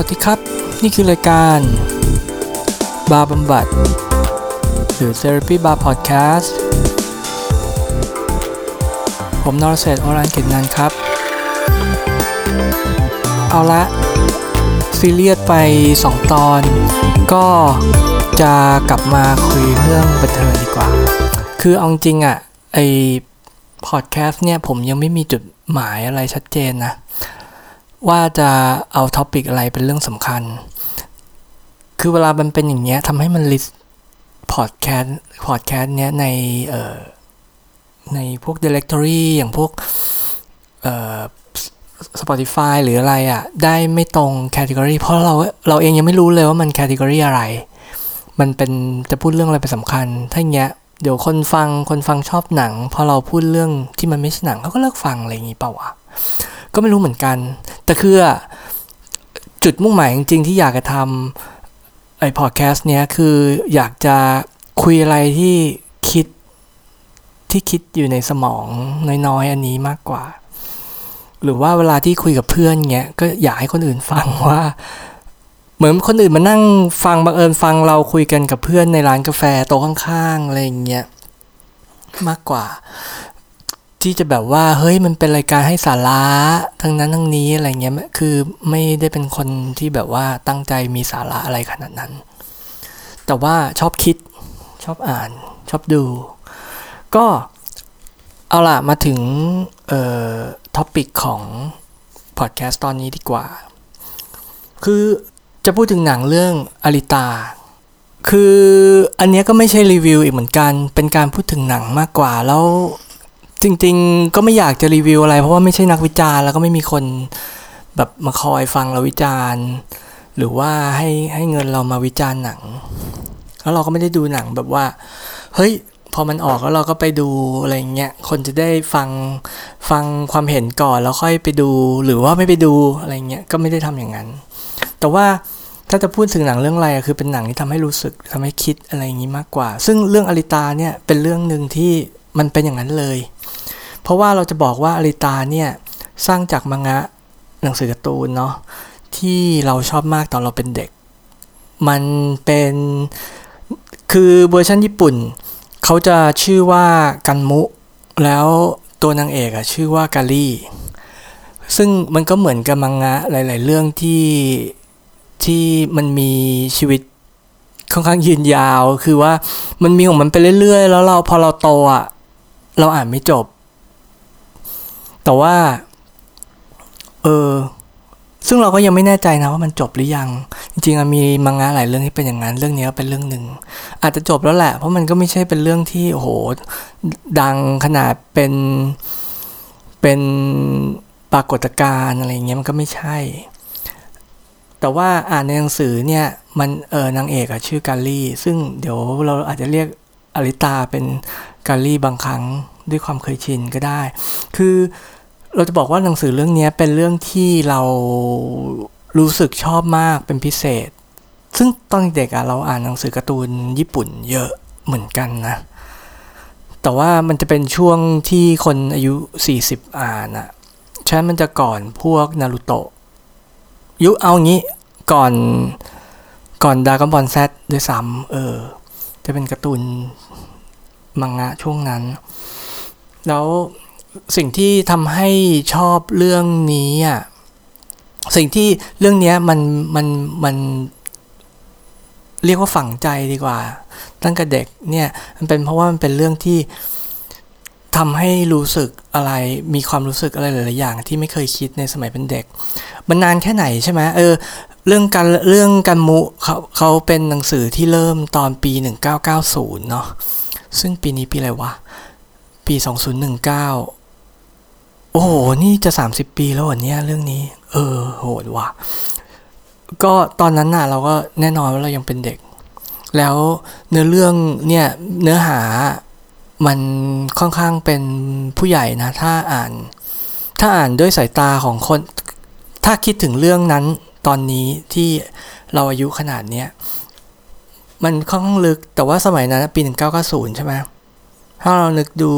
วัสดีครับ นี่คือรายการ บาร์บำบัด หรือ Therapy Bar Podcast ผมนรเศรษอรันเกตนันครับ เอาละ ซีเรียสไป 2 ตอน ก็จะกลับมาคุยเรื่องบันเทิงดีกว่า คือเอาจริงอะไอพอดแคสต์เนี่ยผมยังไม่มีจุดหมายอะไรชัดเจนนะ ว่าจะเอา topic อะไรเป็นเรื่องสำคัญ คือเวลามันเป็นอย่างเงี้ยทำให้มัน list พอดแคสต์พอดแคสต์เนี้ยในเอ่อในพวก directory อย่างพวกเอ่อ Spotify หรืออะไรอะ่ะ ได้ไม่ตรง category เพราะเราเราเองยังไม่รู้เลยว่ามัน category อะไร มันเป็นจะพูดเรื่องอะไรเป็นสำคัญ ถ้าอย่างเงี้ยเดี๋ยวคนฟังคนฟังชอบหนัง พอเราพูดเรื่องที่มันไม่ใช่หนังเขาก็เลิกฟังอะไรอย่างงี้เปล่าวะก็ไม่รู้เหมือนกัน แต่คือจุดมุ่งหมายจริงๆที่อยากจะทำไอ้พอดแคสต์เนี้ยคืออยากจะคุยอะไรที่คิดที่คิดอยู่ในสมองน้อยๆ อันนี้มากกว่า หรือว่าเวลาที่คุยกับเพื่อนเงี้ยก็อยากให้คนอื่นฟังว่า เหมือนคนอื่นมานั่งฟังบังเอิญฟังเราคุยกันกับเพื่อนในร้านกาแฟโต๊ะข้างๆอะไรอย่างเงี้ยมากกว่า ที่จะแบบว่าเฮ้ยมันเป็นรายการให้สาระทั้งนั้นทั้งนี้อะไรเงี้ยคือไม่ได้เป็นคนที่แบบว่าตั้งใจมีสาระอะไรขนาดนั้น แต่ว่าชอบคิดชอบอ่านชอบดู ก็เอาล่ะมาถึงเอ่อท็อปิกของพอดแคสต์ตอนนี้ดีกว่า คือจะพูดถึงหนังเรื่องอลิตา คืออันนี้ก็ไม่ใช่รีวิวอีกเหมือนกัน เป็นการพูดถึงหนังมากกว่าแล้ว จริง ๆ ก็ไม่อยากจะรีวิวอะไร เพราะว่าไม่ใช่นักวิจารณ์แล้วก็ไม่มีคนแบบมาคอยฟังเราวิจารณ์ หรือว่าให้ให้เงินเรามาวิจารณ์หนัง แล้วเราก็ไม่ได้ดูหนังแบบว่า เฮ้ย พอมันออกแล้วเราก็ไปดูอะไรเงี้ยคนจะได้ฟังฟังความเห็นก่อนแล้วค่อยไปดู หรือว่าไม่ไปดูอะไรเงี้ยก็ไม่ได้ทำอย่างนั้น แต่ว่าถ้าจะพูดถึงหนังเรื่องอะไรคือเป็นหนังที่ทำให้รู้สึกทำให้คิดอะไรอย่างนี้มากกว่า ซึ่งเรื่องอลิตาเนี่ยเป็นเรื่องหนึ่งที่มันเป็นอย่างนั้นเลย เพราะว่าเราจะบอกว่าอลิตาเนี่ยสร้างจากมังงะหนังสือการ์ตูนเนาะที่เราชอบมากตอนเราเป็นเด็ก มันเป็นคือเวอร์ชันญี่ปุ่น เขาจะชื่อว่ากันมุ แล้วตัวนางเอกอะชื่อว่ากาลี่ ซึ่งมันก็เหมือนกับมังงะหลาย ๆ เรื่องที่ที่มันมีชีวิตค่อนข้างยืนยาว คือว่ามันมีของมันไปเรื่อย ๆ แล้วเราพอเราโตอะเราอ่านไม่จบ แต่ว่า เออซึ่งเราก็ยังไม่แน่ใจนะว่ามันจบหรือยัง จริงๆมีมังงะหลายเรื่องที่เป็นอย่างนั้น เรื่องนี้ก็เป็นเรื่องหนึ่ง อาจจะจบแล้วแหละ เพราะมันก็ไม่ใช่เป็นเรื่องที่โอ้โหดังขนาดเป็นเป็นปรากฏการณ์อะไรเงี้ยมันก็ไม่ใช่ แต่ว่าอ่านในหนังสือเนี่ยมันเออนางเอกอะชื่อกาลี่ ซึ่งเดี๋ยวเราอาจจะเรียกอลิตาเป็นกาลี่บางครั้ง ด้วยความเคยชินก็ได้ คือเราจะบอกว่าหนังสือเรื่องนี้เป็นเรื่องที่เรารู้สึกชอบมากเป็นพิเศษ ซึ่งตอนเด็กอะเราอ่านหนังสือการ์ตูนญี่ปุ่นเยอะเหมือนกันนะ แต่ว่ามันจะเป็นช่วงที่คนอายุ 40 อ่านอะฉะนั้นมันจะก่อนพวกนารูโตะยุเอางี้ก่อนก่อนดากอนบอลแซดด้วยซ้ำเออ จะเป็นการ์ตูนมังงะช่วงนั้น แล้วสิ่งที่ทำให้ชอบเรื่องนี้อะสิ่งที่เรื่องนี้มันมันมันเรียกว่าฝังใจดีกว่า ตั้งแต่เด็กเนี่ยมันเป็นเพราะว่ามันเป็นเรื่องที่ทำให้รู้สึกอะไรมีความรู้สึกอะไรหลาย ๆ อย่าง ที่ไม่เคยคิดในสมัยเป็นเด็ก มันนานแค่ไหนใช่ไหมเออเรื่องการเรื่องการมุเขาเขาเป็นหนังสือที่เริ่มตอนปี 1990 เนาะซึ่งปีนี้ปีอะไรวะ ปี 2019 โอ้โห นี่จะ 30 ปีแล้วเหรอเนี่ยเรื่องนี้ เออ โหดว่ะ ก็ตอนนั้นน่ะ เราก็แน่นอนว่าเรายังเป็นเด็ก แล้วเนื้อเรื่องเนี่ย เนื้อหามันค่อนข้างเป็นผู้ใหญ่นะ ถ้าอ่าน ถ้าอ่านด้วยสายตาของคน ถ้าคิดถึงเรื่องนั้นตอนนี้ที่เราอายุขนาดเนี้ยมันค่อนข้างลึก แต่ว่าสมัยนั้นปี 1990 ใช่ไหม ถ้าเรานึกดู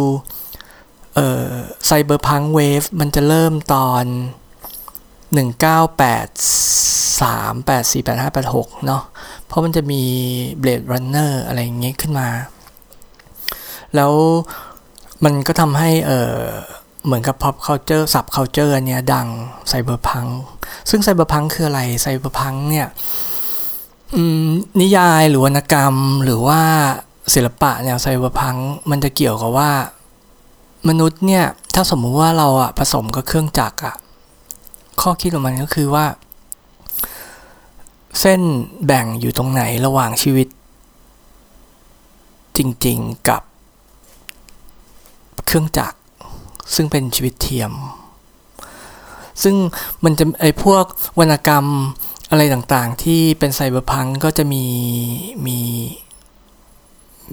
เอ่อไซเบอร์พังเวฟมันจะเริ่มตอน 1983 84 85 86 เนาะเพราะมันจะมี Blade Runner อะไรอย่างเงี้ยขึ้นมา แล้วมันก็ทำให้เออเหมือนกับ pop culture sub culture เนี้ยดังไซเบอร์พัง ซึ่งไซเบอร์พังคืออะไรไซเบอร์พังเนี่ยนิยายหรือวรรณกรรมหรือว่า ศิลปะแนวไซเบอร์พังมันจะเกี่ยวกับว่า มนุษย์เนี่ย ถ้าสมมุติว่าเราอะผสมกับเครื่องจักรอะข้อคิดของมันก็คือว่า เส้นแบ่งอยู่ตรงไหนระหว่างชีวิต จริงๆกับเครื่องจักรซึ่งเป็นชีวิตเทียม ซึ่งมันจะไอพวกวรรณกรรมอะไรต่างๆ ที่เป็นไซเบอร์พังก็จะมีมี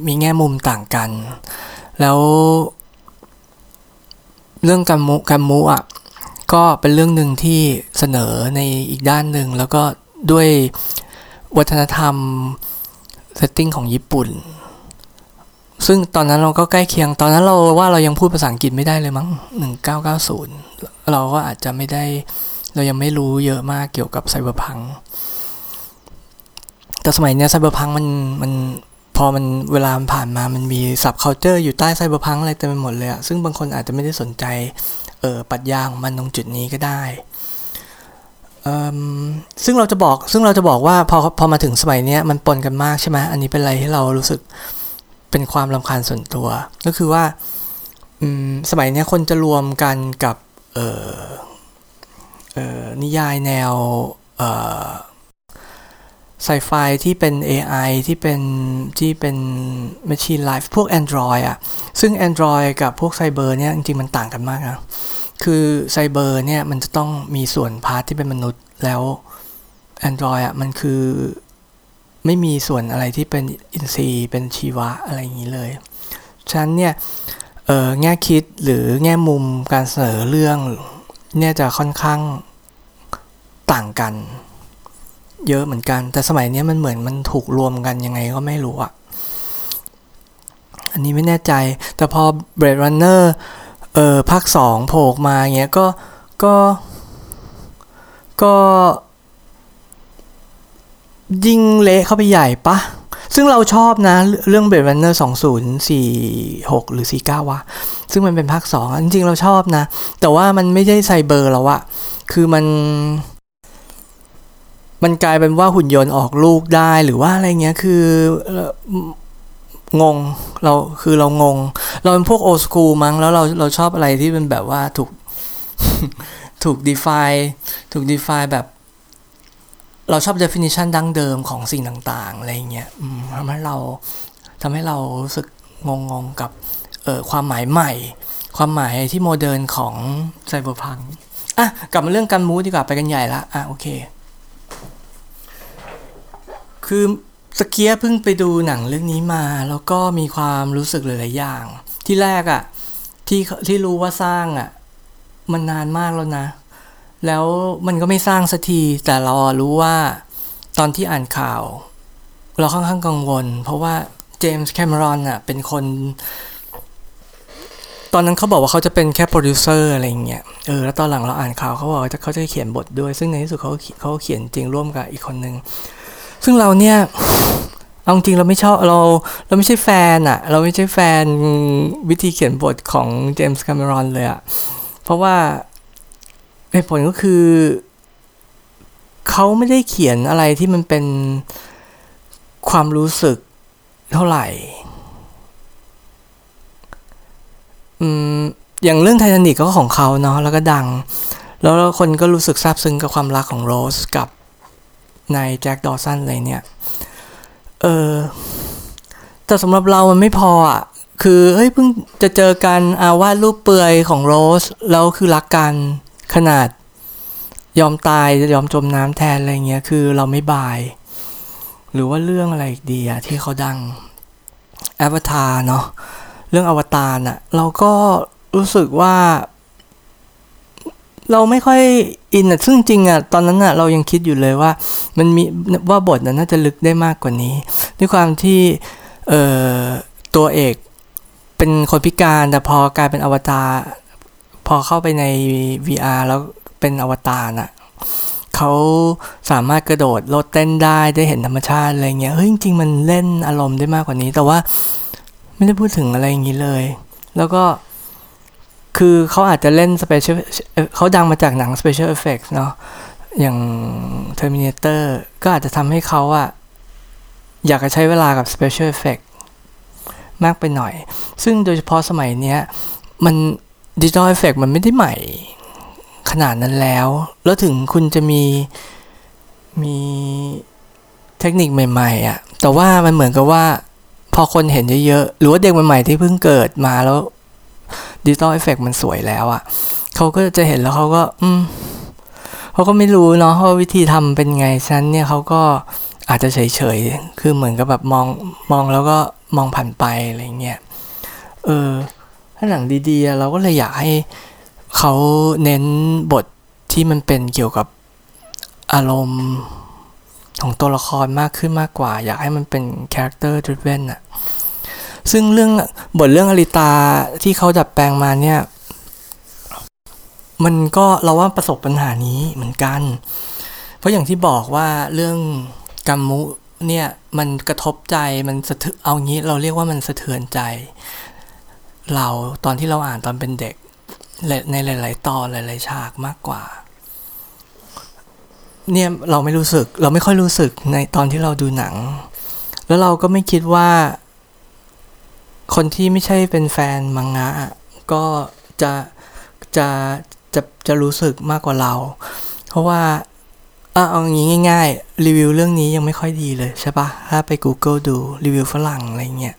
มีแง่มุมต่างกัน แล้วเรื่องการมุการมุอะก็เป็นเรื่องหนึ่งที่เสนอในอีกด้านหนึ่งแล้วก็ด้วยวัฒนธรรมเซตติ้งของญี่ปุ่น ซึ่งตอนนั้นเราก็ใกล้เคียง ตอนนั้นเราว่าเรายังพูดภาษาอังกฤษไม่ได้เลยมั้ง 1990 เราก็อาจจะไม่ได้ เรายังไม่รู้เยอะมากเกี่ยวกับ cyberpunk แต่สมัยนี้ cyberpunk มันมัน พอมันเวลาผ่านมามันมี subculture อยู่ใต้ cyberpunk อะไรเต็มไปหมดเลยอะซึ่งบางคนอาจจะไม่ได้สนใจเออปรัชญามันตรงจุดนี้ก็ได้ซึ่งเราจะบอกซึ่งเราจะบอกว่าพอพอมาถึงสมัยนี้มันปนกันมากใช่ไหมอันนี้เป็นอะไรที่เรารู้สึกเป็นความรำคาญส่วนตัว ก็คือว่าสมัยนี้คนจะรวมกันกับเออเออนิยายแนว ไซไฟที่เป็น AI ที่เป็นที่เป็น Machine Life พวก Android อะซึ่ง Android กับพวกไซเบอร์เนี่ยจริงๆมันต่างกันมากนะ คือไซเบอร์เนี่ยมันจะต้องมีส่วน part ที่เป็นมนุษย์แล้ว Android อะมันคือไม่มีส่วนอะไรที่เป็นอินทรีย์ เป็นชีวะอะไรอย่างนี้เลย ฉะนั้นเนี่ยแง่คิดหรือแง่มุมการเสนอเรื่องเนี่ยจะค่อนข้างต่างกัน เยอะเหมือนกัน แต่สมัยนี้มันเหมือนมันถูกรวมกันยังไงก็ไม่รู้อะอันนี้ไม่แน่ใจ แต่พอ Blade Runner เออภาคสองโผล่มาเงี้ยก็ก็ก็ยิ่งเละเข้าไปใหญ่ปะ ซึ่งเราชอบนะ เรื่อง Blade Runner 2046 หรือ 49 วะ ซึ่งมันเป็นภาค 2 จริงๆ เราชอบนะ แต่ว่ามันไม่ได้ไซเบอร์แล้วอะคือมัน มันกลายเป็นว่าหุ่นยนต์ออกลูกได้หรือว่าอะไรเงี้ยคืองงเราคือเรางง เราเป็นพวกโอสคูลมั้งแล้วเราเราชอบอะไรที่เป็นแบบว่าถูกถูก define ถูก define แบบ เราชอบ definition ดั้งเดิมของสิ่งต่างๆอะไรเงี้ยทำให้เราทำให้เรารู้สึกงงงกับเออความหมายใหม่ ความหมายที่โมเดิร์นของไซเบอร์พังอะกลับมาเรื่องการมูดดีกว่าไปกันใหญ่ละอะโอเค คือสเกียเพิ่งไปดูหนังเรื่องนี้มา แล้วก็มีความรู้สึกหลายๆอย่าง ที่แรกอะ่ะที่ที่รู้ว่าสร้างอะ่ะ มันนานมากแล้วนะ แล้วมันก็ไม่สร้างสักที แต่เรารู้ว่าตอนที่อ่านข่าว เราค่อนข้างกังวล เพราะว่าเจมส์แคมรอนอะเป็นคน ตอนนั้นเขาบอกว่าเขาจะเป็นแค่โปรดิวเซอร์อะไรเงี้ยเออแล้วตอนหลังเราอ่านข่าวเขาบอกว่าเขาจะเขียนบทด้วย ซึ่งในที่สุดเขาเขาเขียนจริงร่วมกับอีกคนนึง ซึ่งเราเนี่ยเอาจริงเราไม่ชอบเราเราไม่ใช่แฟนอะเราไม่ใช่แฟนวิธีเขียนบทของเจมส์คาเมรอนเลยอะเพราะว่าเหตุผลก็คือ เขาไม่ได้เขียนอะไรที่มันเป็นความรู้สึกเท่าไหร่อืมอย่างเรื่องไททานิกก็ของเขาเนาะแล้วก็ดัง แล้วคนก็รู้สึกซาบซึ้งกับความรักของโรสกับ ในแจ็คดอสันอะไรเนี่ย เออ แต่สำหรับเรามันไม่พออะ คือเฮ้ยเพิ่งจะเจอกันอาวาดรูปเปลือยของโรส แล้วคือรักกันขนาดยอมตายยอมจมน้ำแทนอะไรเงี้ย คือเราไม่บาย หรือว่าเรื่องอะไรอีกดีอะที่เขาดังอวตารเนาะเรื่องอวตารอะเราก็รู้สึกว่า เราไม่ค่อยอินอะซึ่งจริงอะตอนนั้นอะเรายังคิดอยู่เลยว่า มันมีว่าบทน่าจะลึกได้มากกว่านี้ ด้วยความที่เอ่อตัวเอกเป็นคนพิการแต่พอกลายเป็นอวตารพอเข้าไปใน VR แล้วเป็นอวตารอะเขาสามารถกระโดดโลดเต้นได้ได้เห็นธรรมชาติอะไรเงี้ยเฮ้ยจริงๆมันเล่นอารมณ์ได้มากกว่านี้ แต่ว่าไม่ได้พูดถึงอะไรอย่างนี้เลย แล้วก็ คือเขาอาจจะเล่น special เขาดังมาจากหนัง special effects เนาะอย่าง Terminator ก็อาจจะทำให้เขาอะอยากจะใช้เวลากับ special effect มากไปหน่อย ซึ่งโดยเฉพาะสมัยเนี้ย มันดิจิทัลเอฟเฟกมันไม่ได้ใหม่ขนาดนั้นแล้ว แล้วถึงคุณจะมีมีเทคนิคใหม่ๆอะ่ะ แต่ว่ามันเหมือนกับว่า พอคนเห็นเยอะๆ หรือว่าเด็กใหม่ๆที่เพิ่งเกิดมาแล้ว digital effect มันสวยแล้วอะ่ะเขาก็จะเห็นแล้วเขาก็ อืมเขาก็ไม่รู้เนาะว่าวิธีทำเป็นไงฉันเนี่ยเขาก็อาจจะเฉยๆ คือเหมือนกับแบบมองมองแล้วก็มองผ่านไปอะไรเงี้ย เออถ้าหนังดีๆ เราก็เลยอยากให้เขาเน้นบทที่มันเป็นเกี่ยวกับอารมณ์ของตัวละครมากขึ้นมากกว่า อยากให้มันเป็น character driven อะ ซึ่งเรื่องบทเรื่องอลิตาที่เขาดัดแปลงมาเนี่ย มันก็เราว่าประสบปัญหานี้เหมือนกัน เพราะอย่างที่บอกว่าเรื่องกรรมุเนี่ยมันกระทบใจมันสะเทือนเอางี้เราเรียกว่ามันสะเทือนใจ เราตอนที่เราอ่านตอนเป็นเด็กในหลาย ๆ ตอนหลาย ๆ ฉากมากกว่า เนี่ยเราไม่รู้สึก เราไม่ค่อยรู้สึกในตอนที่เราดูหนัง แล้วเราก็ไม่คิดว่า คนที่ไม่ใช่เป็นแฟนมังงะก็จะจะจะจะรู้สึกมากกว่าเรา เพราะว่าเอาอย่างนี้ง่าย ๆ รีวิวเรื่องนี้ยังไม่ค่อยดีเลยใช่ปะถ้าไป Google ดูรีวิวฝรั่งอะไรเงี้ย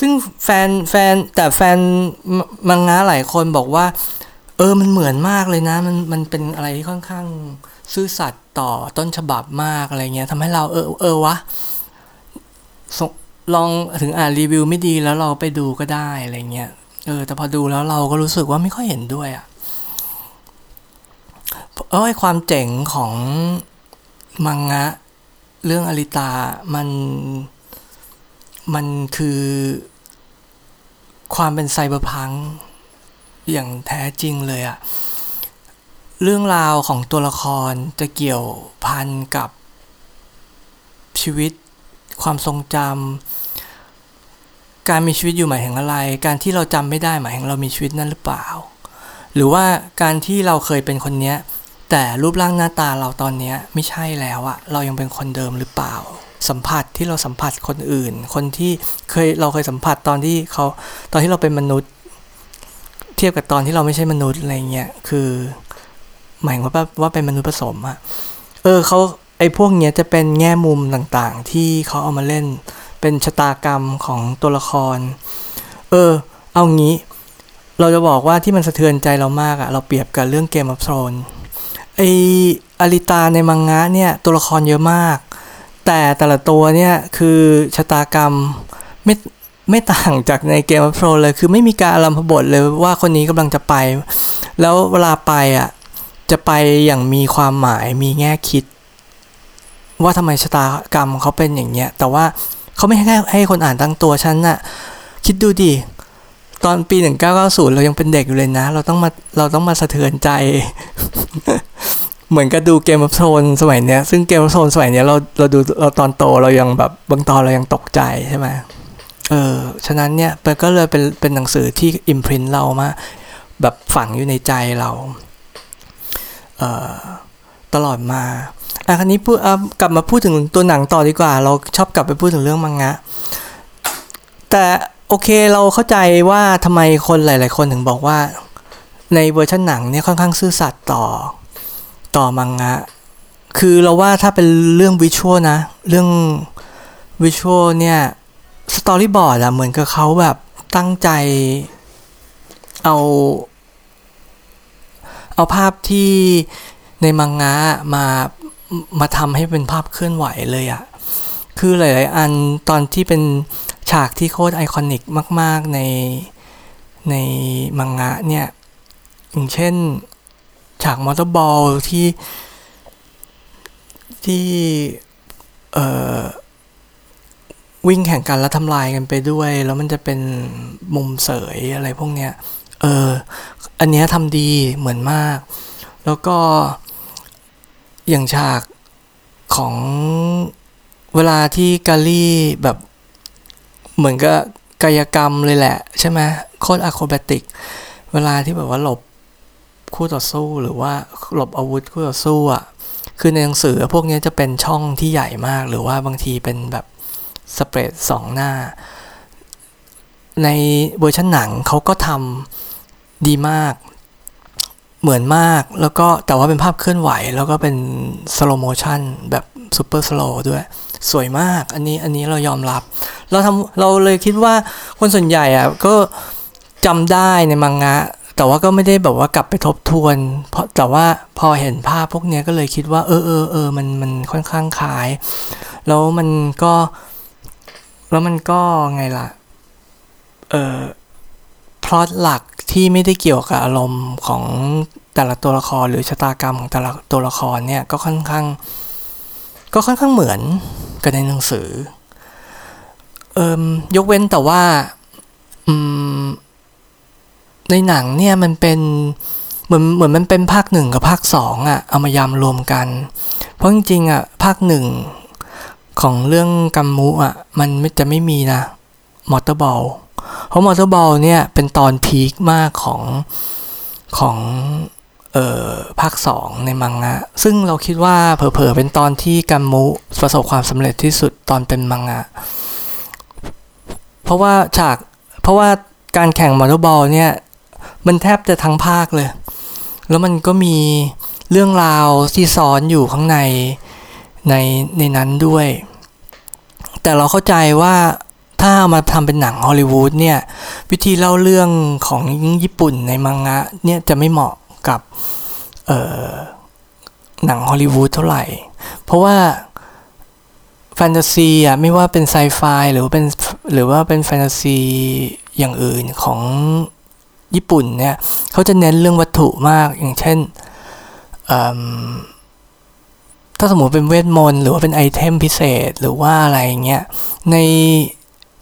ซึ่งแฟนแฟนแต่แฟนมังงะหลายคนบอกว่า เออมันเหมือนมากเลยนะ มันมันเป็นอะไรที่ค่อนข้างซื่อสัตย์ต่อต้นฉบับมากอะไรเงี้ยทำให้เราเออเออวะ ลองถึงอ่านรีวิวไม่ดีแล้วเราไปดูก็ได้อะไรเงี้ยเออแต่พอดูแล้วเราก็รู้สึกว่าไม่ค่อยเห็นด้วยอะ่ะเออความเจ๋งของมังงะ เรื่องอลิตา มันมันคือความเป็นไซเบอร์พังอย่างแท้จริงเลยอะเรื่องราวของตัวละครจะเกี่ยวพันกับชีวิตความทรงจำ การมีชีวิตอยู่หมายถึงอะไร การที่เราจำไม่ได้หมายถึงเรามีชีวิตนั้นหรือเปล่า หรือว่าการที่เราเคยเป็นคนเนี้ย แต่รูปร่างหน้าตาเราตอนนี้ไม่ใช่แล้วอะเรายังเป็นคนเดิมหรือเปล่า สัมผัสที่เราสัมผัสคนอื่น คนที่เคยเราเคยสัมผัสตอนที่เขาตอนที่เราเป็นมนุษย์ เทียบกับตอนที่เราไม่ใช่มนุษย์อะไรเงี้ยคือหมายว่าว่าเป็นมนุษย์ผสมอะเออเขาไอ้พวกเนี้ยจะเป็นแง่มุมต่างๆ ที่เขาเอามาเล่น เป็นชะตากรรมของตัวละคร เออ เอางี้ เราจะบอกว่าที่มันสะเทือนใจเรามากอะเราเปรียบกับเรื่องเกมออฟโทนไออาริตาในมังงะเนี่ยตัวละครเยอะมาก แต่แต่ละตัวเนี่ยคือชะตากรรมไม่ไม่ต่างจากในเกมอัฟโปรเลย คือไม่มีการลำพบทเลยว่าคนนี้กำลังจะไป แล้วเวลาไปอะจะไปอย่างมีความหมายมีแง่คิด ว่าทำไมชะตากรรมเขาเป็นอย่างเงี้ย แต่ว่า เขาไม่ให้ให้คนอ่านตั้งตัวฉันน่ะ คิดดูดิตอนปี 1990 เรายังเป็นเด็กอยู่เลยนะ เราต้องมาเราต้องมาสะเทือนใจ เหมือนกับดูเกมออฟโซนสมัยเนี้ย ซึ่งเกมออฟโซนสมัยเนี้ยเราเราดูเราตอนโตเรายังแบบบางตอนเรายังตกใจใช่ไหมเออฉะนั้นเนี่ยมันก็เลยเป็นเป็นหนังสือที่อิมพรินเรามา แบบฝังอยู่ในใจเรา เอ่อตลอดมา อะคราวนี้พูดกลับมาพูดถึงตัวหนังต่อดีกว่า เราชอบกลับไปพูดถึงเรื่องมังงะ แต่โอเคเราเข้าใจว่าทำไมคนหลาย ๆ คนถึงบอกว่า ในเวอร์ชันหนังเนี่ยค่อนข้างซื่อสัตย์ต่อต่อมังงะ คือเราว่าถ้าเป็นเรื่อง visual นะ เรื่อง visual เนี่ย storyboard อะเหมือนกับเขาแบบตั้งใจเอา เอาภาพที่ในมังงะมา มาทำให้เป็นภาพเคลื่อนไหวเลยอะคือหลาย ๆ อันตอนที่เป็นฉากที่โคตรไอคอนิกมาก ๆ ในในมังงะเนี่ย อย่างเช่น ฉากมอเตอร์บอลที่ที่เอ่อวิ่งแข่งกันแล้วทำลายกันไปด้วย แล้วมันจะเป็นมุมเสยอะไรพวกเนี้ย เออ อันเนี้ยทำดีเหมือนมาก แล้วก็ อย่างฉากของเวลาที่กาลี่แบบเหมือนกับกายกรรมเลยแหละ ใช่ไหมโคตรอะโครบติก เวลาที่แบบว่าหลบคู่ต่อสู้หรือว่าหลบอาวุธคู่ต่อสู้อะคือในหนังสือพวกนี้จะเป็นช่องที่ใหญ่มาก หรือว่าบางทีเป็นแบบสเปรดสองหน้า ในเวอร์ชันหนังเขาก็ททำดีมาก เหมือนมากแล้วก็แต่ว่าเป็นภาพเคลื่อนไหว แล้วก็เป็น slow motion แบบ super slow ด้วย สวยมากอันนี้อันนี้เรายอมรับ เราทำเราเลยคิดว่าคนส่วนใหญ่อะก็จำได้ในมังงะ แต่ว่าก็ไม่ได้แบบว่ากลับไปทบทวน เพราะแต่ว่าพอเห็นภาพพวกนี้ก็เลยคิดว่า เออเออเออมันมันค่อนข้างคล้าย แล้วมันก็ แล้วมันก็ไงล่ะ เออ พล็อตหลักที่ไม่ได้เกี่ยวกับอารมณ์ของแต่ละตัวละครหรือชะตากรรมของแต่ละตัวละครเนี่ยก็ค่อนข้าง ก็ค่อนข้างเหมือนกันในหนังสือเอิมยกเว้นแต่ว่าอในหนังเนี่ยมันเป็นเหมือนเหมือนมันเป็นภาคหนึ่งกับภาคสองอะ่ะเอามายำรวมกัน เพราะจริงๆอะ่ะภาคหนึ่งของเรื่องกัมมุอะ่ะมันจะไม่มีนะมอเตอร์บอล เพราะมอเตอร์บอลเนี่ยเป็นตอนพีคมากของของเอ่อภาคสองในมังงะ ซึ่งเราคิดว่าเผลอๆ เป็นตอนที่กัมมุประสบความสำเร็จที่สุดตอนเป็นมังงะ เพราะว่าฉากเพราะว่าการแข่งมอเตอร์บอลเนี่ย มันแทบจะทั้งภาคเลย แล้วมันก็มีเรื่องราวที่ซ้อนอยู่ข้างในในในนั้นด้วย แต่เราเข้าใจว่า ถ้ามาทำเป็นหนังฮอลลีวูดเนี่ยวิธีเล่าเรื่องของญี่ปุ่นในมังงะเนี่ยจะไม่เหมาะกับหนังฮอลลีวูดเท่าไหร่ เพราะว่าแฟนตาซีอะไม่ว่าเป็นไซไฟหรือเป็นหรือว่าเป็นแฟนตาซีอย่างอื่นของญี่ปุ่นเนี่ยเขาจะเน้นเรื่องวัตถุมากอย่างเช่นถ้าสมมติเป็นเวทมนต์หรือว่าเป็น item พิเศษหรือว่าอะไรเงี้ยใน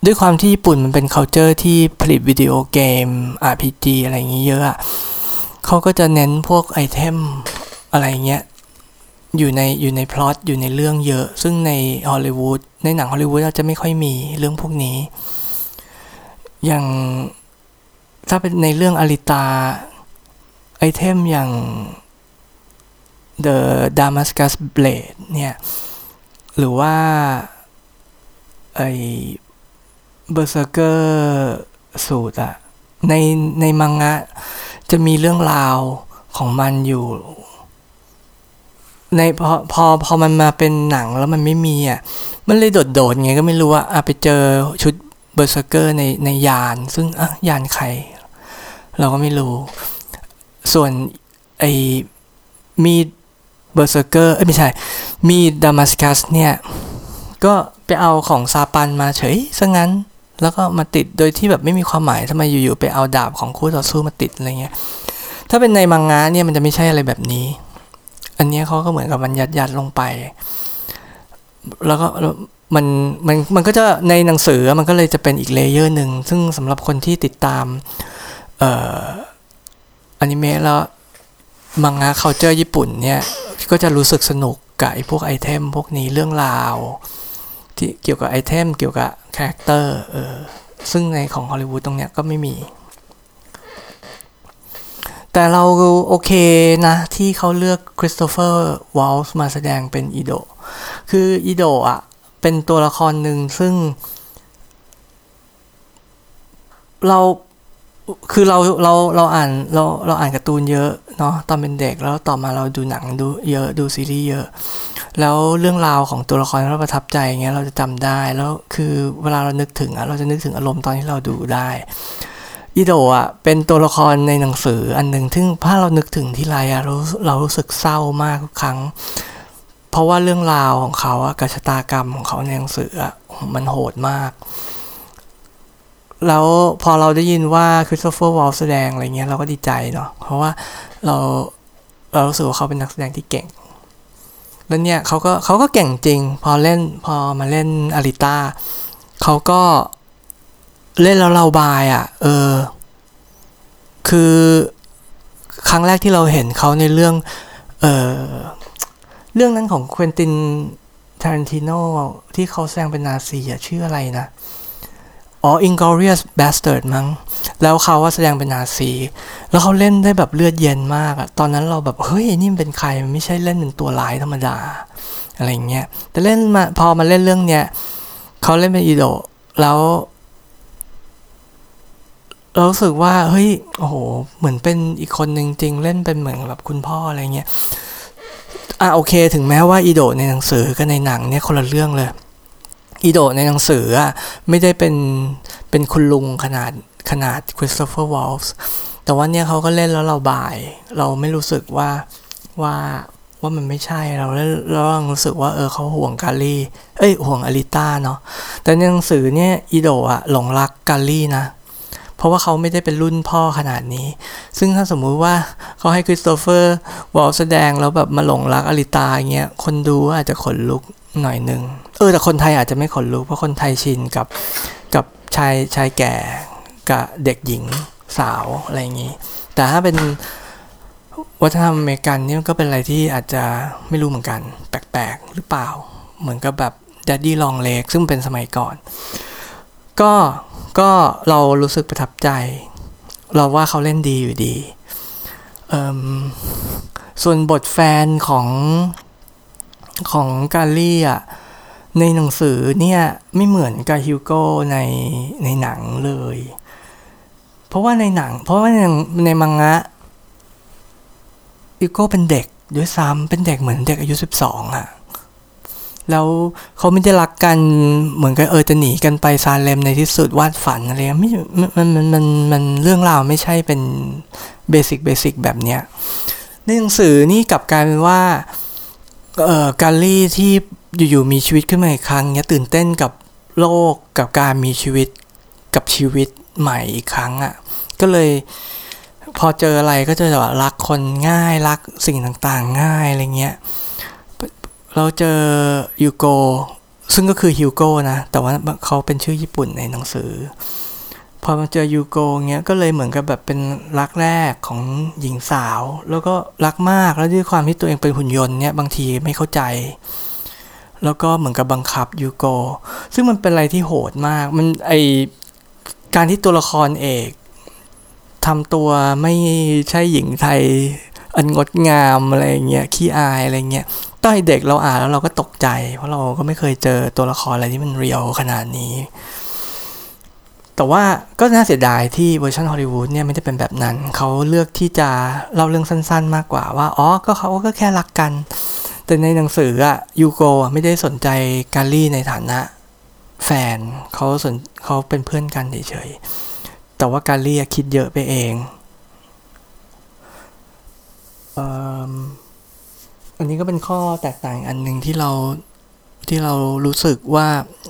ด้วยความที่ญี่ปุ่นมันเป็น culture ที่ผลิตวิดีโอเกม RPG อะไรอย่างเงี้ยเยอะเขาก็จะเน้นพวก item อะไรเงี้ยอยู่ในอยู่ในพล็อตอยู่ในเรื่องเยอะ ซึ่งในฮอลลีวูดในหนังฮอลลีวูดเราจะไม่ค่อยมีเรื่องพวกนี้ อย่างถ้าเป็นในเรื่องอลิตา item อย่าง The Damascus Blade เนี่ย หรือว่าไอ Berserker suit อะในในมังงะ จะมีเรื่องราวของมันอยู่ ในพอพอพอมันมาเป็นหนังแล้วมันไม่มีอะ มันเลยโดดๆไงก็ไม่รู้ว่าอะไปเจอชุด Berserker ในในยาน ซึ่งอะยานใคร เราก็ไม่รู้ ส่วนไอมีด Berserker เอ้ยไม่ใช่ มีดดามัสกัสเนี่ย ก็ไปเอาของซาปันมาเฉยซะงั้น แล้วก็มาติดโดยที่แบบไม่มีความหมายทำไมอยู่ๆไปเอาดาบของคู่ต่อสู้มาติดอะไรเงี้ย ถ้าเป็นในมังงะเนี่ยมันจะไม่ใช่อะไรแบบนี้ อันนี้เขาก็เหมือนกับมันยัดยัดลงไป แล้วก็มันมันมันก็จะในหนังสือมันก็เลยจะเป็นอีก layer หนึ่ง ซึ่งสำหรับคนที่ติดตามเอ่ออนิเมะแล้วมังงะ culture ญี่ปุ่นเนี่ย ก็จะรู้สึกสนุกกับไอ้พวก item พวกนี้เรื่องราว ที่เกี่ยวกับ item เกี่ยวกับ character เออซึ่งในของฮอลลีวูดตรงเนี้ยก็ไม่มี แต่เราโอเคนะ ที่เขาเลือก Christoph Waltz มาแสดงเป็นอีโดคืออีโดอะ เป็นตัวละครหนึ่งซึ่ง เราคือเราเราเราอ่านเราเราอ่านการ์ตูนเยอะเนาะตอนเป็นเด็กแล้วต่อมาเราดูหนังดูเยอะดูซีรีส์เยอะ แล้วเรื่องราวของตัวละครที่เราประทับใจเงี้ยเราจะจำได้แล้วคือเวลาเรานึกถึงอะเราจะนึกถึงอารมณ์ตอนที่เราดูได้อิโดะเป็นตัวละครในหนังสืออันหนึ่งซึ่งถ้าเรานึกถึงที่ไรอะเราเรารู้สึกเศร้ามากทุกครั้ง เพราะว่าเรื่องราวของเขาอะกัชตากรรมของเขาในหนังสืออะมันโหดมาก แล้วพอเราได้ยินว่าคริสโตเฟอร์วอลแสดงอะไรเงี้ยเราก็ดีใจเนาะเพราะว่าเราเรารู้สึกว่าเขาเป็นนักแสดงที่เก่ง แล้วเนี่ยเขาก็เขาก็เก่งจริง พอเล่นพอมาเล่นอาริต้าเขาก็เล่นแล้วเราบายอะ่ะ เออ คือครั้งแรกที่เราเห็นเขาในเรื่อง เออเรื่องนั้นของควินตินทารันติโนที่เขาแสดงเป็นนาซีอะชื่ออะไรนะ อ๋อ Inglorious Bastard มั้ง แล้วเขาว่าแสดงเป็นนาซี แล้วเขาเล่นได้แบบเลือดเย็นมากอะตอนนั้นเราแบบ เฮ้ย นี่มันเป็นใคร มันไม่ใช่เล่นเป็นตัวร้ายธรรมดา อะไรเงี้ย แต่เล่นมา พอมาเล่นเรื่องเนี้ยเขาเล่นเป็นอีโด แล้วเรารู้สึกว่า เฮ้ย โอ้โห เหมือนเป็นอีกคนหนึ่งจริง เล่นเป็นเหมือนแบบคุณพ่ออะไรเงี้ย อะโอเค ถึงแม้ว่าอีโดในหนังสือกับในหนังเนี่ยคนละเรื่องเลย อีโดในหนังสืออะไม่ได้เป็นเป็นคุณลุงขนาดขนาดคริสโตเฟอร์วอลส์แต่ว่าเนี่ยเขาก็เล่นแล้วเราบ่าย เราไม่รู้สึกว่าว่าว่ามันไม่ใช่เราเรารู้สึกว่าเออเขาห่วงกาลี่ เอ้ยห่วงอลิต้าเนาะแต่ในหนังสือเนี่ยอีโดอะหลงรักกาลี่นะ เพราะว่าเขาไม่ได้เป็นรุ่นพ่อขนาดนี้ ซึ่งถ้าสมมุติว่าเขาให้คริสโตเฟอร์วอลแสดงแล้วแบบมาหลงรักอลิตาเงี้ยคนดูอาจจะขนลุกหน่อยหนึ่งเออแต่คนไทยอาจจะไม่ขนลุกเพราะคนไทยชินกับกับชายชายแก่กับเด็กหญิงสาวอะไรอย่างนี้ แต่ถ้าเป็นวัฒนธรรมอเมริกันนี่มันก็เป็นอะไรที่อาจจะไม่รู้เหมือนกัน แปลกๆหรือเปล่า เหมือนกับแบบ Daddy Long Leg ซึ่งเป็นสมัยก่อน ก็ ก็เรารู้สึกประทับใจ เราว่าเขาเล่นดีอยู่ดี ส่วนบทแฟนของของกาลี่อะในหนังสือเนี่ยไม่เหมือนกับฮิวโก้ในในหนังเลย เพราะว่าในหนัง เพราะว่าในในมังงะฮิวโก้เป็นเด็กด้วยซ้ำเป็นเด็กเหมือนเด็กอายุสิบสองอะ แล้วเขาไม่ได้รักกันเหมือนกับเออจะหนีกันไปซาเลมในที่สุดวาดฝันอะไรไม่มันมันมันมันเรื่องราวไม่ใช่เป็น basic basic แบบเนี้ยในหนังสือนี่กลับกลายเป็นว่าเอ่อการลี่ที่อยู่ๆมีชีวิตขึ้นมาอีกครั้งเนี้ยตื่นเต้นกับโลกกับการมีชีวิตกับชีวิตใหม่อีกครั้งอะ่ะก็เลยพอเจออะไรก็จะแบบรักคนง่ายรักสิ่งต่างๆ ง่ายอะไรเงี้ย เราเจอยูโกซึ่งก็คือฮิวโก้นะ แต่ว่าเขาเป็นชื่อญี่ปุ่นในหนังสือ พอมาเจอยูโกเงี้ยก็เลยเหมือนกับแบบเป็นรักแรกของหญิงสาว แล้วก็รักมากแล้วด้วยความที่ตัวเองเป็นหุ่นยนต์เนี่ยบางทีไม่เข้าใจ แล้วก็เหมือนกับบังคับยูโกซึ่งมันเป็นอะไรที่โหดมาก มันไอการที่ตัวละครเอกทำตัวไม่ใช่หญิงไทย อันงดงามอะไรเงี้ยขี้อายอะไรเงี้ยตอนเด็กเราอ่านแล้วเราก็ตกใจ เพราะเราก็ไม่เคยเจอตัวละครอะไรที่มันเรียวขนาดนี้ แต่ว่าก็น่าเสียดายที่เวอร์ชันฮอลลีวูดเนี่ยไม่ได้เป็นแบบนั้น เขาเลือกที่จะเล่าเรื่องสั้นๆ มากกว่าว่าอ๋อก็เขาก็แค่รักกัน แต่ในหนังสืออะยูโกไม่ได้สนใจการลี่ในฐานะแฟนเขาสนเขาเป็นเพื่อนกันเฉยๆแต่ว่าการลี่คิดเยอะไปเอง อันนี้ก็เป็นข้อแตกต่างอันหนึ่งที่เราที่เรารู้สึกว่า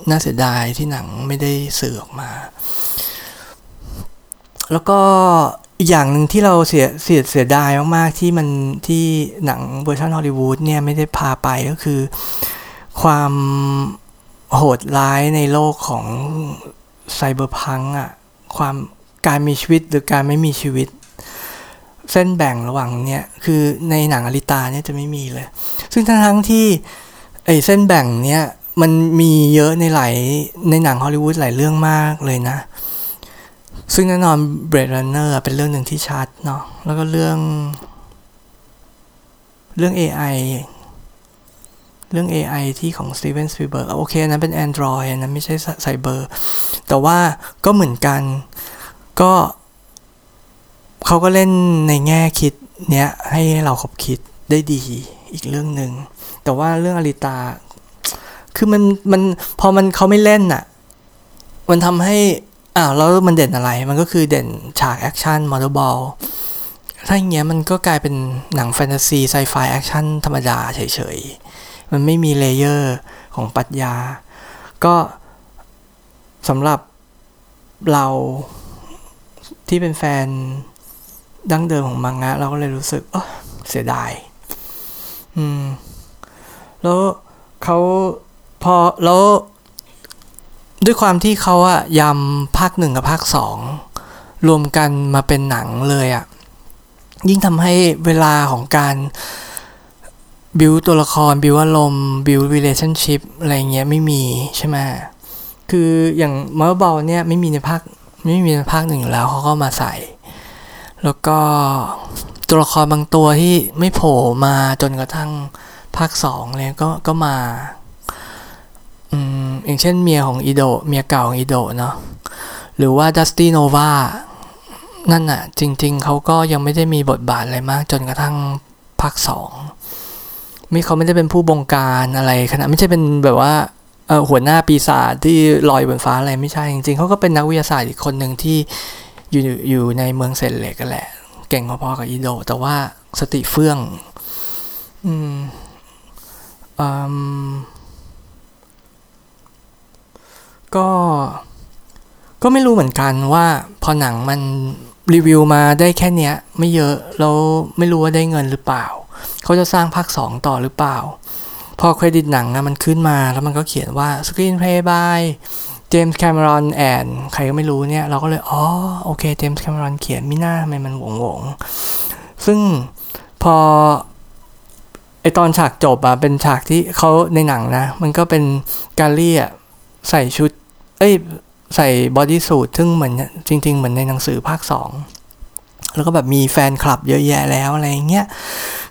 น่าเสียดายที่หนังไม่ได้สื่อออกมา แล้วก็อีกอย่างหนึ่งที่เราเสียเสียเสียดายมากๆที่มันที่หนังเวอร์ชันฮอลลีวูดเนี่ยไม่ได้พาไปก็คือ ความโหดร้ายในโลกของ cyberpunk อะความการมีชีวิตหรือการไม่มีชีวิต เส้นแบ่งระหว่างเนี่ยคือในหนังอลิตาเนี่ยจะไม่มีเลย ซึ่งทั้งทั้งที่ไอ้เส้นแบ่งเนี่ยมันมีเยอะในหลายในหนังฮอลลีวูดหลายเรื่องมากเลยนะ ซึ่งแน่นอน Blade Runner เป็นเรื่องหนึ่งที่ชัดเนาะแล้วก็เรื่อง เรื่อง AI เรื่อง AI ที่ของ Steven Spielberg โอเคนั้นเป็น Android นะไม่ใช่ไซเบอร์ แต่ว่าก็เหมือนกัน ก็ เขาก็เล่นในแง่คิดเนี้ยให้เราขบคิดได้ดีอีกเรื่องหนึ่ง แต่ว่าเรื่องอลิตา คือมันมันพอมันเขาไม่เล่นอะมันทำให้อ้าวแล้วมันเด่นอะไร มันก็คือเด่นฉาก action motorball ถ้าอย่างเงี้ยมันก็กลายเป็นหนังแฟนตาซี sci-fi action ธรรมดาเฉยๆ มันไม่มี layer ของปรัชญา ก็สำหรับเราที่เป็นแฟน ดั้งเดิมของมังงะ เราก็เลยรู้สึกเออเสียดาย อืม แล้วเขาพอแล้วด้วยความที่เขาอะยำภาคหนึ่งกับภาคสองรวมกันมาเป็นหนังเลยอะยิ่งทำให้เวลาของการบิวตัวละครบิวอารมณ์บิว relationship อะไรเงี้ยไม่มีใช่ไหมคืออย่างมาร์บอลเนี่ยไม่มีในภาคไม่มีในภาคหนึ่งแล้วเขาก็มาใส่ แล้วก็ตัวละครบางตัวที่ไม่โผล่มาจนกระทั่งภาคสองเลยก็ก็มาอืมอย่างเช่นเมียของอีโดเมียเก่าของอีโดเนาะหรือว่าดัสตี้โนวานั่นอะจริง ๆเขาก็ยังไม่ได้มีบทบาทอะไรมาก จนกระทั่งภาคสองไม่เขาไม่ได้เป็นผู้บงการอะไรขนาดไม่ใช่เป็นแบบว่าเออหัวหน้าปีศาจที่ลอยบนฟ้าอะไรไม่ใช่จริงๆเขาก็เป็นนักวิทยาศาสตร์อีกคนหนึ่งที่ อยู่อยู่ในเมืองเซนเหล็กกันแหละ เก่งพอๆกับอีโด แต่ว่าสติเฟื่อง อืมอืมก็ ก็ไม่รู้เหมือนกันว่าพอหนังมันรีวิวมาได้แค่เนี้ย ไม่เยอะแล้วไม่รู้ว่าได้เงินหรือเปล่า เขาจะสร้างภาคสองต่อหรือเปล่า พอเครดิตหนังอะมันขึ้นมาแล้วมันก็เขียนว่า Screenplay by จมส์แคมรอนแอนใครก็ไม่รู้เนี่ย เราก็เลย อ๋อ โอเค เจมส์แคมรอนเขียนมิน่าทำไมมันหวงหวงซึ่งพอ ไอตอนฉากจบอะเป็นฉากที่เขาในหนังนะ มันก็เป็นการลี่ยใส่ชุด เอ้ย ใส่ bodysuit ซึ่งเหมือนจริง ๆ เหมือนในหนังสือภาคสองแล้วก็แบบมีแฟนคลับเยอะแยะแล้วอะไรเงี้ย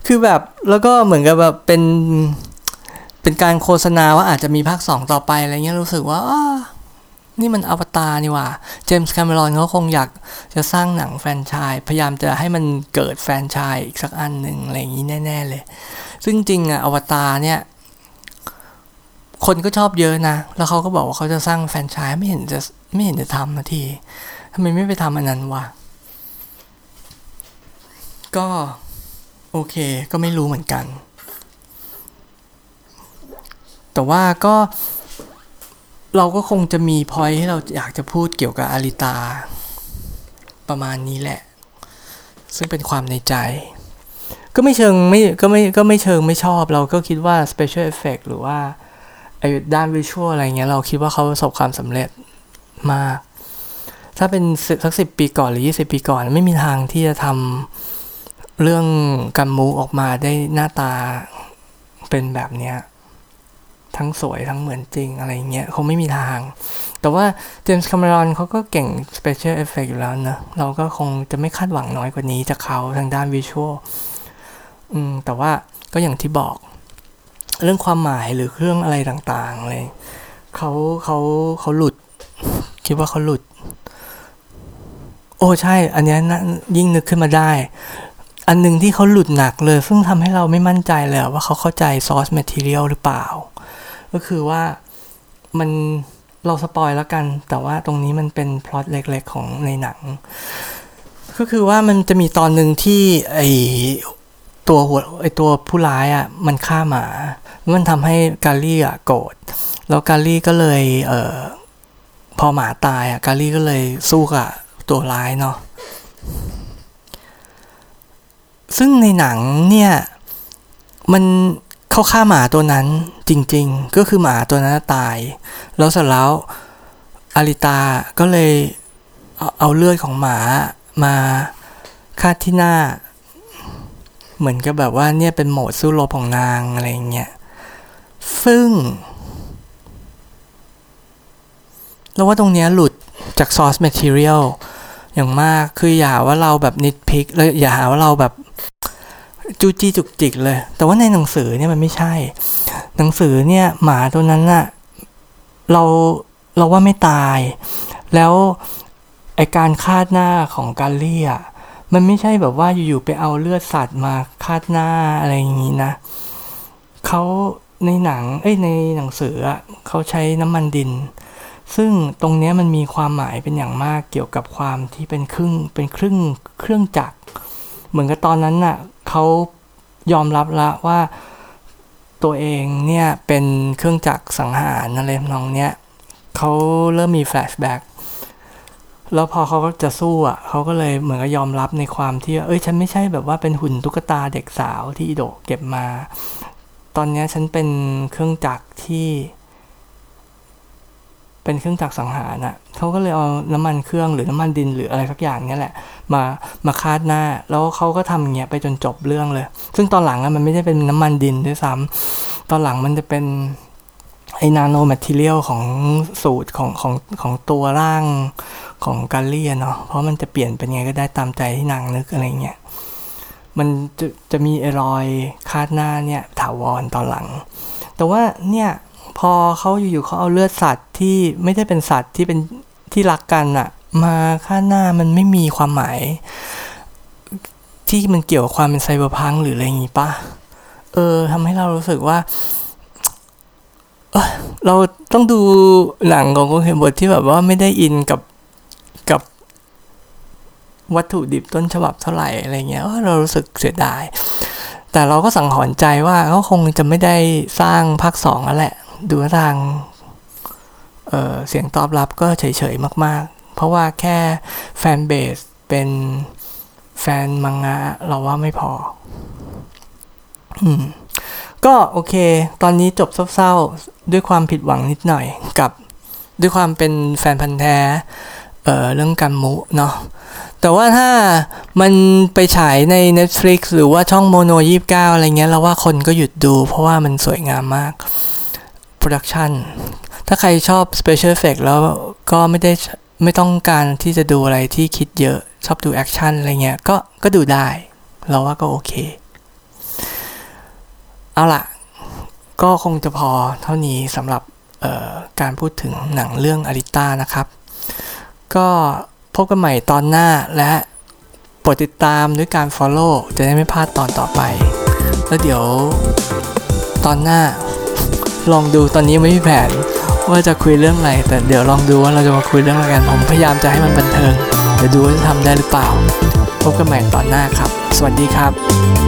คือแบบแล้วก็เหมือนกับแบบเป็นเป็นการโฆษณาว่าอาจจะมีภาคสองต่อไปอะไรเงี้ยรู้สึกว่า นี่มันอวตารนี่หว่าเจมส์แคมเมรอนเขาคงอยากจะสร้างหนังแฟนชายพยายามจะให้มันเกิดแฟนชายอีกสักอันหนึ่งอะไรอย่างนี้แน่ ๆ เลย ซึ่งจริงอะอวตารเนี่ยคนก็ชอบเยอะนะ แล้วเขาก็บอกว่าเขาจะสร้างแฟนชายไม่เห็นจะไม่เห็นจะทำนาทีทำไมไม่ไปทำอันนั้นวะ ก็ โอเค ก็ไม่รู้เหมือนกัน แต่ว่าก็ เราก็คงจะมีพอยที่เราอยากจะพูดเกี่ยวกับอาริตา ประมาณนี้แหละ ซึ่งเป็นความในใจ ก็ไม่เชิงไม่ก็ไม่ก็ไม่เชิงไม่ชอบ เราก็คิดว่า special effect หรือว่าไอ้ด้านวิชวลอะไรเงี้ยเราคิดว่าเขาประสบความสำเร็จมาก ถ้าเป็นสักสิบปีก่อนหรือยี่สิบปีก่อน ไม่มีทางที่จะทำเรื่องกัมมูออกมาได้หน้าตาเป็นแบบเนี้ย ทั้งสวยทั้งเหมือนจริงอะไรเงี้ยคงไม่มีทาง แต่ว่าเจมส์คาเมรอนเขาก็เก่ง Special Effect อยู่แล้วนะ เราก็คงจะไม่คาดหวังน้อยกว่านี้จากเขาทางด้านวิชวลอืมแต่ว่าก็อย่างที่บอก เรื่องความหมายหรือเรื่องอะไรต่างๆเลยเขาเขาเขาหลุด คิดว่าเขาหลุด โอ้ใช่ อันนี้นะยิ่งนึกขึ้นมาได้อันหนึ่งที่เขาหลุดหนักเลย ซึ่งทำให้เราไม่มั่นใจเลยว่าเขาเข้าใจ source material หรือเปล่า ก็คือว่ามันเรา spoil แล้วกัน แต่ว่าตรงนี้มันเป็นพล็อตเล็กๆของในหนัง ก็คือว่ามันจะมีตอนหนึ่งที่ไอตัวหัวไอตัวผู้ร้ายอะ่ะมันฆ่าหมา มันทำให้กาลี่อะโกรธแล้วกาลี่ก็เลยเออพอหมาตายอะกาลี่ก็เลยสู้กับตัวร้ายเนาะซึ่งในหนังเนี่ย มันเขาฆ่าหมาตัวนั้น จริงๆ ก็คือหมาตัวนั้นตาย แล้วเสร็จแล้วอลิตาก็เลยเอาเอาเลือดของหมามาคาดที่หน้า เหมือนกับแบบว่าเนี่ยเป็นโหมดสู้รบของนางอะไรเงี้ยซึ่งเราว่าตรงเนี้ยหลุดจาก source material อย่างมากคืออย่าว่าเราแบบ nitpick แล้วอย่าหาว่าเราแบบ จู้จี้จุกจิกเลย แต่ว่าในหนังสือเนี่ยมันไม่ใช่ หนังสือเนี่ยหมาตัวนั้นน่ะเราเราว่าไม่ตาย แล้วไอการคาดหน้าของกาเลียมันไม่ใช่แบบว่าอยู่ๆไปเอาเลือดสัตว์มาคาดหน้าอะไรอย่างนี้นะเขาในหนังเอ้ยในหนังสืออะเขาใช้น้ำมันดิน ซึ่งตรงนี้มันมีความหมายเป็นอย่างมากเกี่ยวกับความที่เป็นครึ่งเป็นครึ่งเครื่องจักร เหมือนกับตอนนั้นน่ะ เขายอมรับละว่าตัวเองเนี่ยเป็นเครื่องจักรสังหารอะไรน้องเนี้ยเขาเริ่มมีแฟลชแบ็กแล้วพอเขาจะสู้อะเขาก็เลยเหมือนกับยอมรับในความที่เอ้ยฉันไม่ใช่แบบว่าเป็นหุ่นตุ๊กตาเด็กสาวที่โดเก็บมา ตอนนี้ฉันเป็นเครื่องจักรที่ เป็นเครื่องจักรสังหารน่ะเขาก็เลยเอาน้ำมันเครื่องหรือน้ำมันดินหรืออะไรสักอย่างเนี้ยแหละ มามาคาดหน้า แล้วเขาก็ทำอย่างเงี้ยไปจนจบเรื่องเลย ซึ่งตอนหลังอะมันไม่ได้เป็นน้ำมันดินด้วยซ้ำตอนหลังมันจะเป็นไอ้นาโนแมทเทียลของสูตรของของของตัวร่างของกาเลียเนาะเพราะมันจะเปลี่ยนเป็นไงก็ได้ตามใจที่นางนึกอะไรเงี้ยมันจะจะมีไอรอยคาดหน้าเนี่ยถาวรตอนหลัง แต่ว่าเนี่ย พอเขาอยู่ๆเขาเอาเลือดสัตว์ที่ไม่ได้เป็นสัตว์ที่เป็นที่รักกันอะมาคาหน้ามันไม่มีความหมาย ที่มันเกี่ยวกับความเป็นไซเบอร์พังหรืออะไรอย่างงี้ปะเออทำให้เรารู้สึกว่าเออเราต้องดูหนังของโกเฮบทที่แบบว่าไม่ได้อินกับกับวัตถุดิบต้นฉบับเท่าไหร่อะไรเงี้ยเออเรารู้สึกเสียดาย แต่เราก็สังหรณ์ใจว่าเขาคงจะไม่ได้สร้างภาคสองแล้วแหละ ดูทางเเสียงตอบรับก็เฉยๆมากๆ เพราะว่าแค่แฟนเบสเป็นแฟนมังงะเราว่าไม่พออืมก็โอเค ตอนนี้จบเศร้าๆ ด้วยความผิดหวังนิดหน่อยกับด้วยความเป็นแฟนพันธ์แท้เอ่อเรื่องกันมุเนาะแต่ว่าถ้ามันไปฉายใน Netflix หรือว่าช่องโมโน 29 อะไรเงี้ยเราว่าคนก็หยุดดูเพราะว่ามันสวยงามมาก production ถ้าใครชอบ Special Effect แล้วก็ไม่ได้ไม่ต้องการที่จะดูอะไรที่คิดเยอะชอบดู action อะไรเงี้ยก็ก็ดูได้ เราว่าก็โอเค เอาล่ะ ก็คงจะพอเท่านี้สำหรับการพูดถึงหนังเรื่องอลิต้านะครับ ก็พบกันใหม่ตอนหน้าและโปรดติดตามด้วยการ Follow จะได้ไม่พลาดตอนต่อไป แล้วเดี๋ยวตอนหน้า ลองดูตอนนี้ไม่มีแผนว่าจะคุยเรื่องอะไรแต่เดี๋ยวลองดูว่าเราจะมาคุยเรื่องอะไรกัน ผมพยายามจะให้มันบันเทิง เดี๋ยวดูว่าจะทำได้หรือเปล่า พบกันใหม่ตอนหน้าครับ สวัสดีครับ